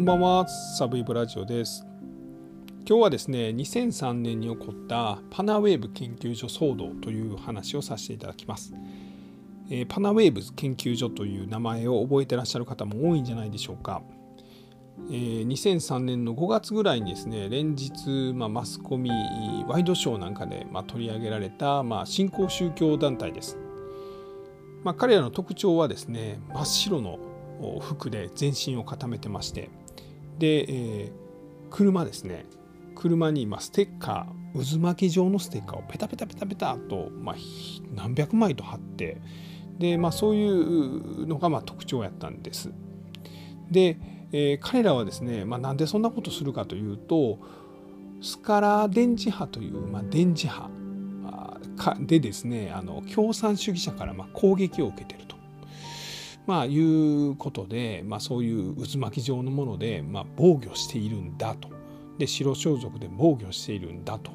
こんばんは、サブイブラジオです。今日はですね、2003年に起こったパナウェーブ研究所騒動という話をさせていただきます。えー、パナウェーブ研究所という名前を覚えてらっしゃる方も多いんじゃないでしょうか。えー、2003年の5月ぐらいにですね、連日、まあ、マスコミ、ワイドショーなんかで、まあ、取り上げられた、まあ、新興宗教団体です。まあ、彼らの特徴はですね、真っ白の服で全身を固めてましてで、えー、車ですね車に今ステッカー渦巻き状のステッカーをペタペタペタペタと、まあ、何百枚と貼ってで、まあ、そういうのがまあ特徴やったんです。で、えー、彼らはですね、まあ、なんでそんなことするかというとスカラー電磁波という、まあ、電磁波でですねあの共産主義者からまあ攻撃を受けてると。まあ、いうことで、まあ、そういう渦巻き状のもので、まあ、防御しているんだとで白装束で防御しているんだと、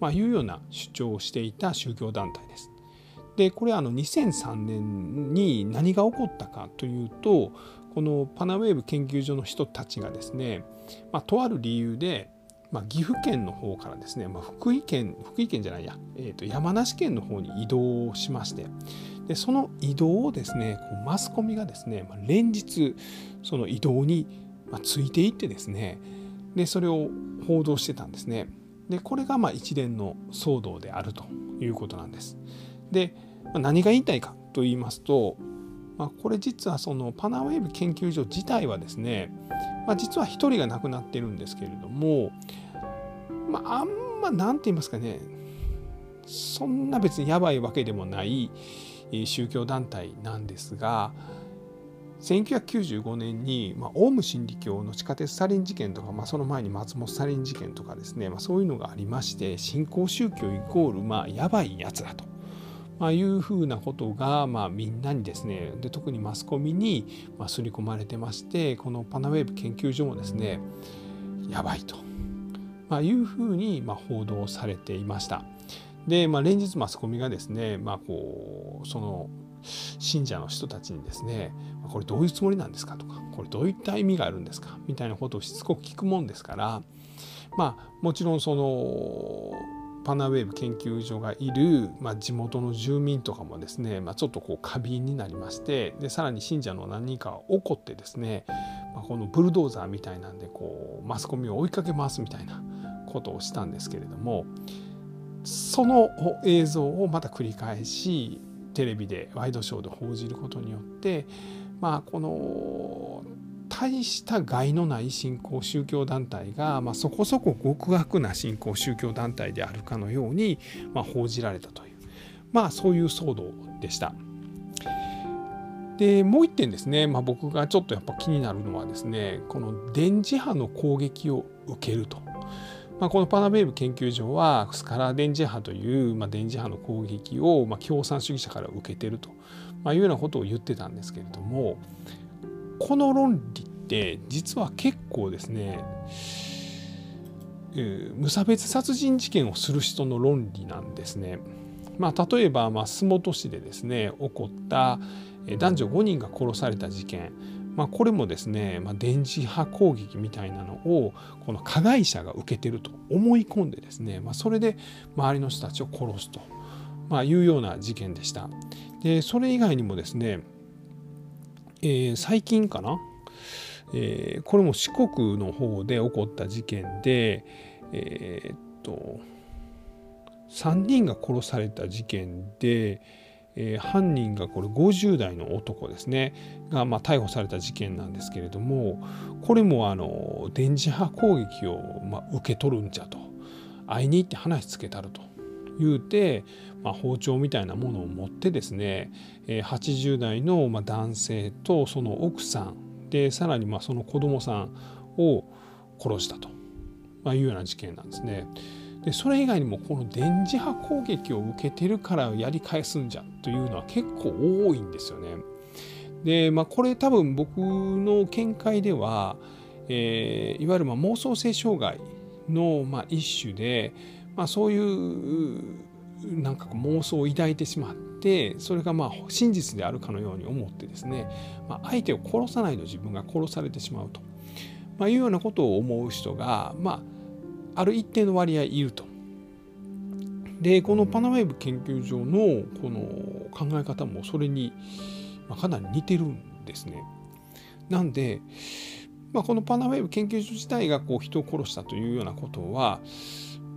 まあ、いうような主張をしていた宗教団体です。でこれあの2003年に何が起こったかというとこのパナウェーブ研究所の人たちがですね、まあ、とある理由でまあ、岐阜県の方からですね、まあ、福井県福井県じゃないや、えー、と山梨県の方に移動しましてでその移動をですねこうマスコミがですね、まあ、連日その移動についていってですねでそれを報道してたんですね。でこれがまあ一連の騒動であるということなんです。で何が言いたいかと言いますと、まあ、これ実はそのパナウェーブ研究所自体はですね、まあ、実は1人が亡くなってるんですけれども、まあ、あんま何て言いますかねそんな別にやばいわけでもない宗教団体なんですが1995年に、まあ、オウム真理教の地下鉄サリン事件とか、まあ、その前に松本サリン事件とかですね、まあ、そういうのがありまして新興宗教イコール、まあ、やばいやつだと。まあ、いうふうなことが、まあ、みんなにですねで特にマスコミに、まあ、刷り込まれてましてこのパナウェーブ研究所もですねやばいと、まあ、いうふうに、まあ、報道されていました。で、まあ、連日マスコミがですね、まあ、こうその信者の人たちにですねこれどういうつもりなんですかとかこれどういった意味があるんですかみたいなことをしつこく聞くもんですからまあもちろんそのパナウェーブ研究所がいる、まあ、地元の住民とかもですね、まあ、ちょっとこう過敏になりましてでさらに信者の何人か怒ってですね、まあ、このブルドーザーみたいなんでこうマスコミを追いかけ回すみたいなことをしたんですけれどもその映像をまた繰り返しテレビでワイドショーで報じることによってまあこの大した害のない新興宗教団体が、まあ、そこそこ極悪な新興宗教団体であるかのように、まあ、報じられたというまあそういう騒動でした。でもう一点ですね、まあ、僕がちょっとやっぱ気になるのはですねこの電磁波の攻撃を受けるとまあ、このパナベーブ研究所はスカラー電磁波という、まあ、電磁波の攻撃を、まあ、共産主義者から受けてると、まあ、いうようなことを言ってたんですけれどもこの論理って実は結構ですね、えー、無差別殺人事件をする人の論理なんですね。まあ、例えば、まあ、洲本市でですね起こった男女5人が殺された事件まあ、これもですね、まあ、電磁波攻撃みたいなのをこの加害者が受けてると思い込んでですね、まあ、それで周りの人たちを殺すと、まあ、いうような事件でした。でそれ以外にもですね、えー、最近かな、えー、これも四国の方で起こった事件で、えー、っと3人が殺された事件で、えー、犯人がこれ50代の男ですね。が、まあ、逮捕された事件なんですけれどもこれもあの電磁波攻撃を、まあ、受け取るんじゃと。会いに行って話つけたると。言うて、まあ、包丁みたいなものを持ってですね、80代の、男性とその奥さんでさらにまあその子供さんを殺したと、まあ、いうような事件なんですね。でそれ以外にもこの電磁波攻撃を受けてるからやり返すんじゃというのは結構多いんですよね。でまあこれ多分僕の見解では、えー、いわゆるま妄想性障害のま一種で、まあ、そういうなんか妄想を抱いてしまってそれがまあ真実であるかのように思ってですね、まあ、相手を殺さないと自分が殺されてしまうと。まあ、いうようなことを思う人が、まあ、ある一定の割合いると。でこのパナウェーブ研究所のこの考え方もそれにかなり似てるんですね。なんで、まあ、このパナウェーブ研究所自体がこう人を殺したというようなことは、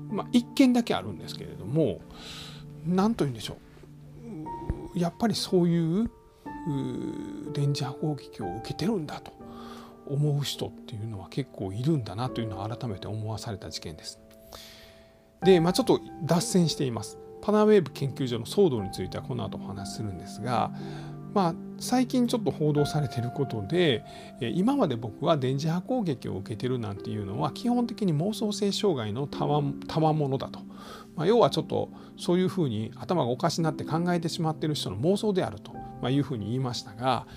まあ、一件だけあるんですけれども何と言うんでしょうやっぱりそういう電磁波攻撃を受けてるんだと思う人っていうのは結構いるんだなというのを改めて思わされた事件です。で、まあ、ちょっと脱線しています。パナウェーブ研究所の騒動についてはこの後お話しするんですが、まあ、最近ちょっと報道されていることで今まで僕は電磁波攻撃を受けてるなんていうのは基本的に妄想性障害のたわものだと、まあ、要はちょっとそういうふうに頭がおかしになって考えてしまっている人の妄想であるというふうに言いましたが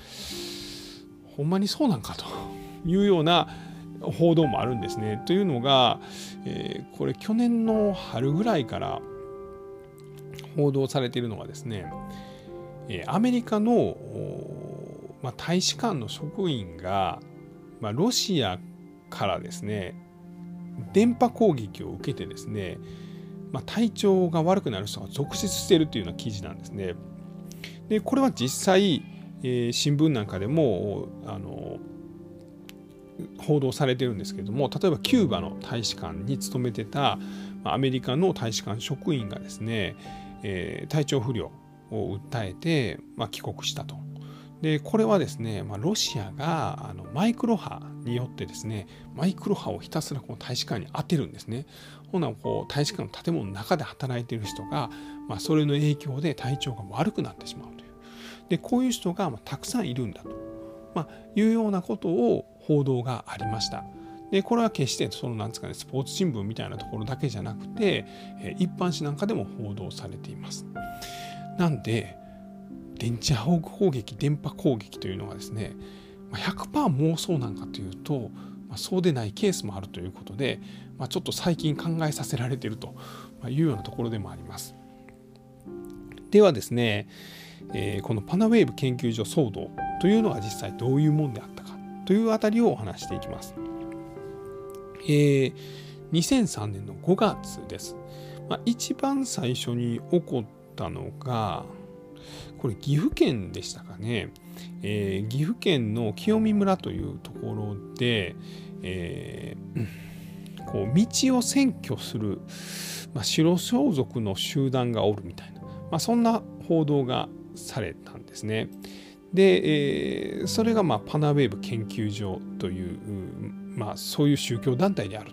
ほんまにそうなんかと いうような報道もあるんですね。というのが、え、これ去年の春ぐらいから報道されているのがですねアメリカの、まあ、大使館の職員が、まあ、ロシアからですね電波攻撃を受けてですね、まあ、体調が悪くなる人が続出しているというような記事なんですね。でこれは実際、え、新聞なんかでもあの報道されてるんですけれども例えばキューバの大使館に勤めてたアメリカの大使館職員がですね、え、体調不良を訴えて、まあ、帰国したと。でこれはですね、まあ、ロシアがあのマイクロ波によってですねマイクロ波をひたすらこの大使館に当てるんですね。ほなこう大使館の建物の中で働いている人が、まあ、それの影響で体調が悪くなってしまうという。でこういう人が、ま、たくさんいるんだと、まあ、いうようなことを報道がありました。でこれは決してそのなんですかねスポーツ新聞みたいなところだけじゃなくて一般紙なんかでも報道されています。なんで電磁波攻撃電波攻撃というのはですね100%妄想なんかというと、ま、そうでないケースもあるということで、ま、ちょっと最近考えさせられているというようなところでもあります。ではですね、え、このパナウェーブ研究所騒動というのは実際どういうもんであったかというあたりをお話していきます。えー、2003年の5月です。まあ、一番最初に起こったのがこれ岐阜県でしたかね、えー、岐阜県の清見村というところで、えー、こう道を占拠する、まあ、白装束の集団がおるみたいな、まあ、そんな報道がされたんですね。で、えー、それがまあパナウェーブ研究所という、まあ、そういう宗教団体である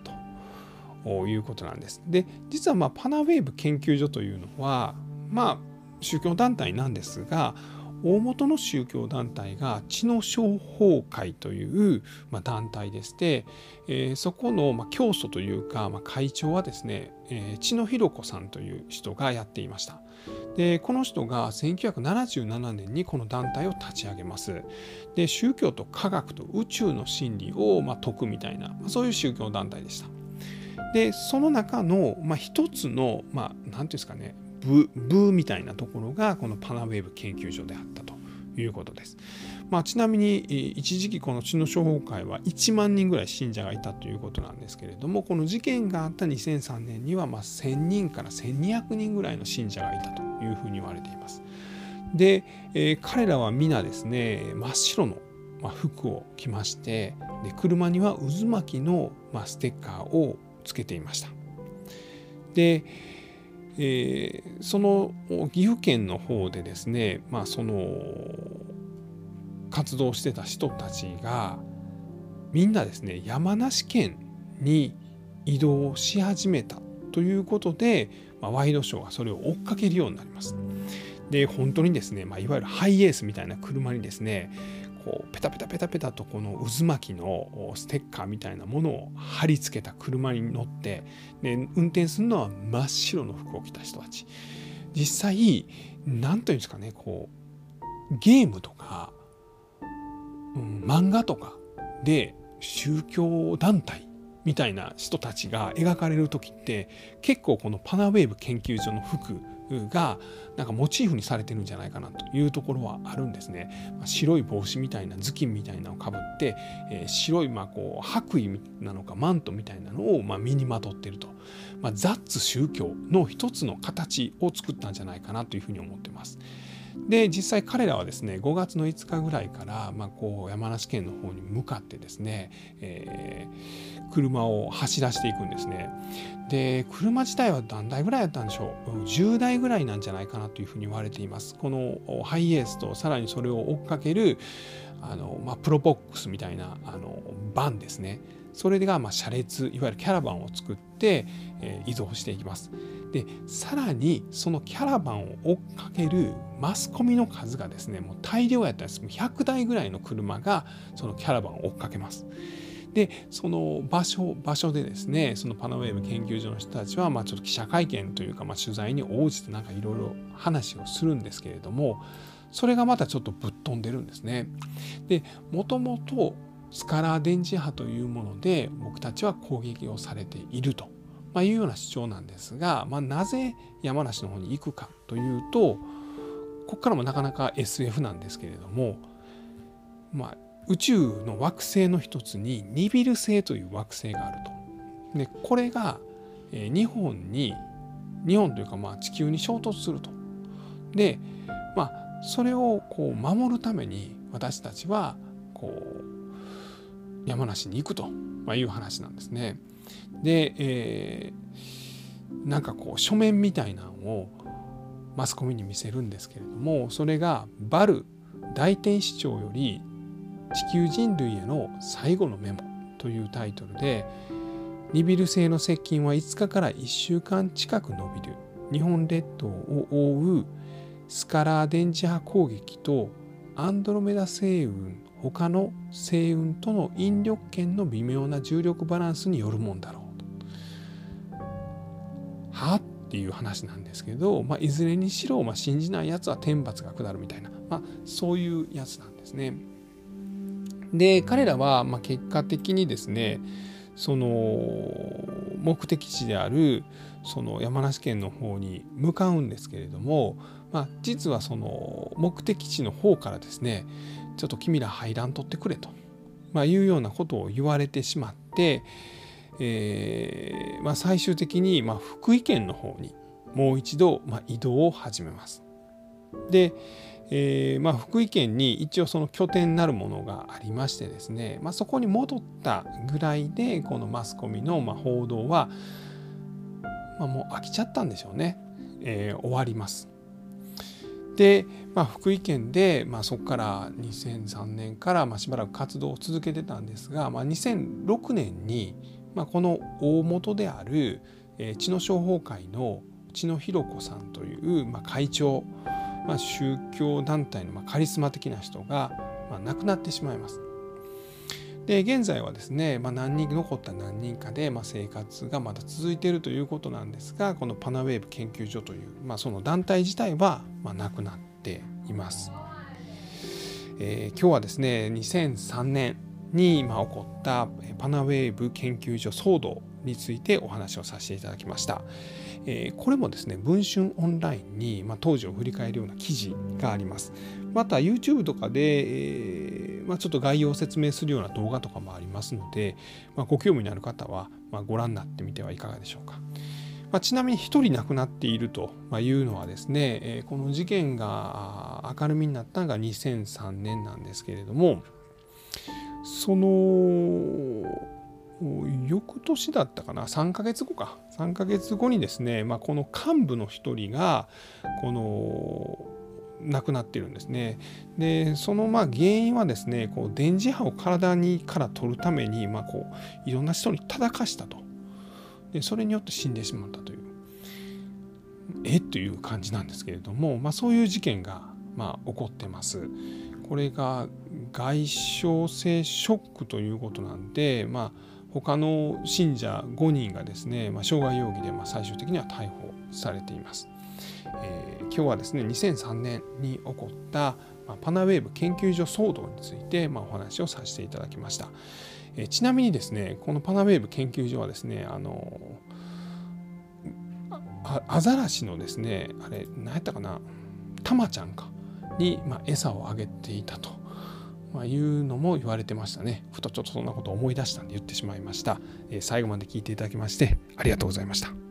ということなんです。で実はまあパナウェーブ研究所というのはまあ宗教団体なんですが大元の宗教団体が知の商法会という、団体でして、えー、そこの、教祖というか、まあ、会長はですね、えー、知野弘子さんという人がやっていました。でこの人が1977年にこの団体を立ち上げます。で宗教と科学と宇宙の真理を、まあ、説くみたいな、まあ、そういう宗教団体でした。でその中の、まあ、一つの、まあ、なんていうんですかね部部みたいなところがこのパナウェーブ研究所であったということです。まあ、ちなみに一時期この知の処方会は1万人ぐらい信者がいたということなんですけれどもこの事件があった2003年にはま1000人から1200人ぐらいの信者がいたというふうに言われています。で、えー、彼らは皆ですね真っ白の服を着ましてで車には渦巻きのステッカーをつけていました。でえー、その岐阜県の方でですね、まあ、その活動してた人たちがみんなですね山梨県に移動し始めたということで、まあ、ワイドショーがそれを追っかけるようになります。で本当にですね、まあ、いわゆるハイエースみたいな車にですねこうペタペタペタペタとこの渦巻きのステッカーみたいなものを貼り付けた車に乗ってで運転するのは真っ白の服を着た人たち。実際何というんですかねこうゲームとか、うん、漫画とかで宗教団体みたいな人たちが描かれる時って結構このパナウェーブ研究所の服がなんかモチーフにされてるんじゃないかなというところはあるんですね。まあ、白い帽子みたいな頭巾みたいなのをかぶって、えー、白いまあこう白衣なのかマントみたいなのをまあ身にまとってると、まあ、ザッツ宗教の一つの形を作ったんじゃないかなというふうに思ってます。で実際彼らはですね5月の5日ぐらいから、まあ、こう山梨県の方に向かってですね、えー、車を走らせていくんですね。で車自体は何台ぐらいだったんでしょう？10台ぐらいなんじゃないかなというふうに言われています。このハイエースとさらにそれを追っかけるあの、まあ、プロボックスみたいなあのバンですねそれがまあ車列いわゆるキャラバンを作って、えー、移動していきます。でさらにそのキャラバンを追っかけるマスコミの数がですねもう大量やったんです100台ぐらいの車がそのキャラバンを追っかけます。でその場所場所でですねそのパナウェーブ研究所の人たちは、まあ、ちょっと記者会見というか、まあ、取材に応じてなんかいろいろ話をするんですけれどもそれがまたちょっとぶっ飛んでるんですね。でもともとスカラー電磁波というもので僕たちは攻撃をされているとまあ、いうような主張なんですが、まあ、なぜ山梨の方に行くかというとここからもなかなか SF なんですけれども、まあ、宇宙の惑星の一つにニビル星という惑星があると。でこれが日本に日本というかまあ地球に衝突すると。でまあそれをこう守るために私たちはこう山梨に行くという話なんですね。で、えー、なんかこう書面みたいなのをマスコミに見せるんですけれどもそれが「バル大天使長より地球人類への最後のメモ」というタイトルでニビル星の接近は5日から1週間近く伸びる日本列島を覆うスカラー電磁波攻撃とアンドロメダ星雲他の星雲との引力圏の微妙な重力バランスによるもんだろうとはっていう話なんですけど、まあ、いずれにしろ、まあ、信じないやつは天罰が下るみたいな、まあ、そういうやつなんですね。で彼らはまあ結果的にですねその目的地であるその山梨県の方に向かうんですけれども、まあ、実はその目的地の方からですねちょっと君ら入らんとってくれと、まあ、いうようなことを言われてしまって、えーまあ、最終的にまあ福井県の方にもう一度まあ移動を始めます。で、えーまあ、福井県に一応その拠点なるものがありましてですね、まあ、そこに戻ったぐらいでこのマスコミのまあ報道は、まあ、もう飽きちゃったんでしょうね、えー、終わります。で、まあ、福井県で、まあ、そこから2003年からまあしばらく活動を続けてたんですが、まあ、2006年にまあ、この大元である、えー、知の商法会の知野弘子さんという、まあ、会長、まあ、宗教団体の、まあ、カリスマ的な人が、まあ、亡くなってしまいます。で現在はですね、まあ、何人残った何人かで、まあ、生活がまだ続いているということなんですがこのパナウェーブ研究所という、まあ、その団体自体は、まあ、なくなっています。えー、今日はですね2003年に今起こったパナウェーブ研究所騒動についてお話をさせていただきました。え、これもですね、文春オンラインに、まあ、当時を振り返るような記事があります。また YouTube とかで、えー、まあ、ちょっと概要を説明するような動画とかもありますので、まあ、ご興味のある方は、まご覧になってみてはいかがでしょうか。ま、ちなみに1人亡くなっているというのはですね、え、この事件が明るみになったのが2003年なんですけれども、その翌年だったかな？3ヶ月後か3ヶ月後にですね、まあ、この幹部の一人がこの亡くなってるんですね。でそのまあ原因はですねこう電磁波を体にから取るために、まあ、こういろんな人に叩かしたとでそれによって死んでしまったというえという感じなんですけれども、まあ、そういう事件がまあ起こってます。これが外傷性ショックということなんで、まあ、他の信者5人がですね、まあ、傷害容疑でま最終的には逮捕されています。えー、今日はですね2003年に起こった、まあ、パナウェーブ研究所騒動について、まあ、お話をさせていただきました。えー、ちなみにですねこのパナウェーブ研究所はですねあのアザラシのですねあれ何やったかなタマちゃんかに、まあ、餌をあげていたと、まあ、いうのも言われてましたね。ふとちょっとそんなことを思い出したんで言ってしまいました、えー、最後まで聞いていただきましてありがとうございました。